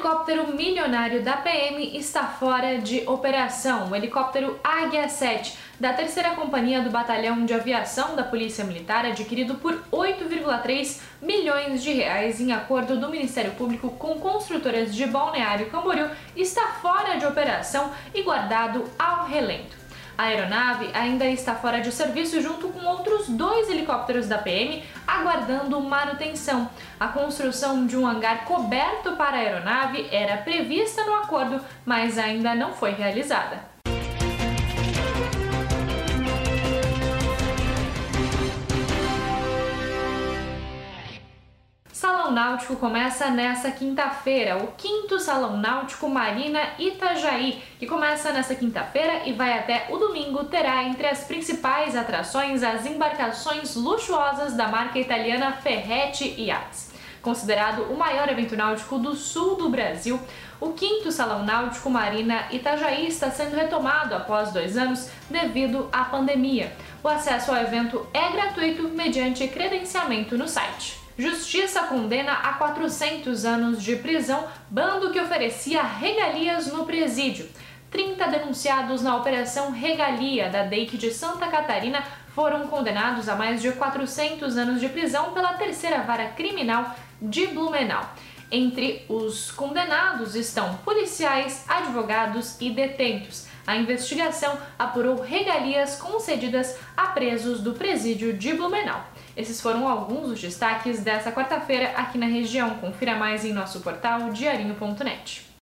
helicóptero milionário da PM está fora de operação. O helicóptero Águia 7, da terceira companhia do Batalhão de Aviação da Polícia Militar, adquirido por 8,3 milhões de reais em acordo do Ministério Público com construtoras de Balneário Camboriú, está fora de operação e guardado ao relento. A aeronave ainda está fora de serviço junto com outros dois helicópteros da PM, aguardando manutenção. A construção de um hangar coberto para a aeronave era prevista no acordo, mas ainda não foi realizada. Salão Náutico começa nesta quinta-feira, o quinto Salão Náutico Marina Itajaí, que começa nesta quinta-feira e vai até o domingo, terá entre as principais atrações as embarcações luxuosas da marca italiana Ferretti Yachts. Considerado o maior evento náutico do sul do Brasil, o quinto Salão Náutico Marina Itajaí está sendo retomado após dois anos devido à pandemia. O acesso ao evento é gratuito mediante credenciamento no site. Justiça condena a 400 anos de prisão bando que oferecia regalias no presídio. 30 denunciados na Operação Regalia da DEIC de Santa Catarina foram condenados a mais de 400 anos de prisão pela terceira vara criminal de Blumenau. Entre os condenados estão policiais, advogados e detentos. A investigação apurou regalias concedidas a presos do presídio de Blumenau. Esses foram alguns dos destaques dessa quarta-feira aqui na região. Confira mais em nosso portal diarinho.net.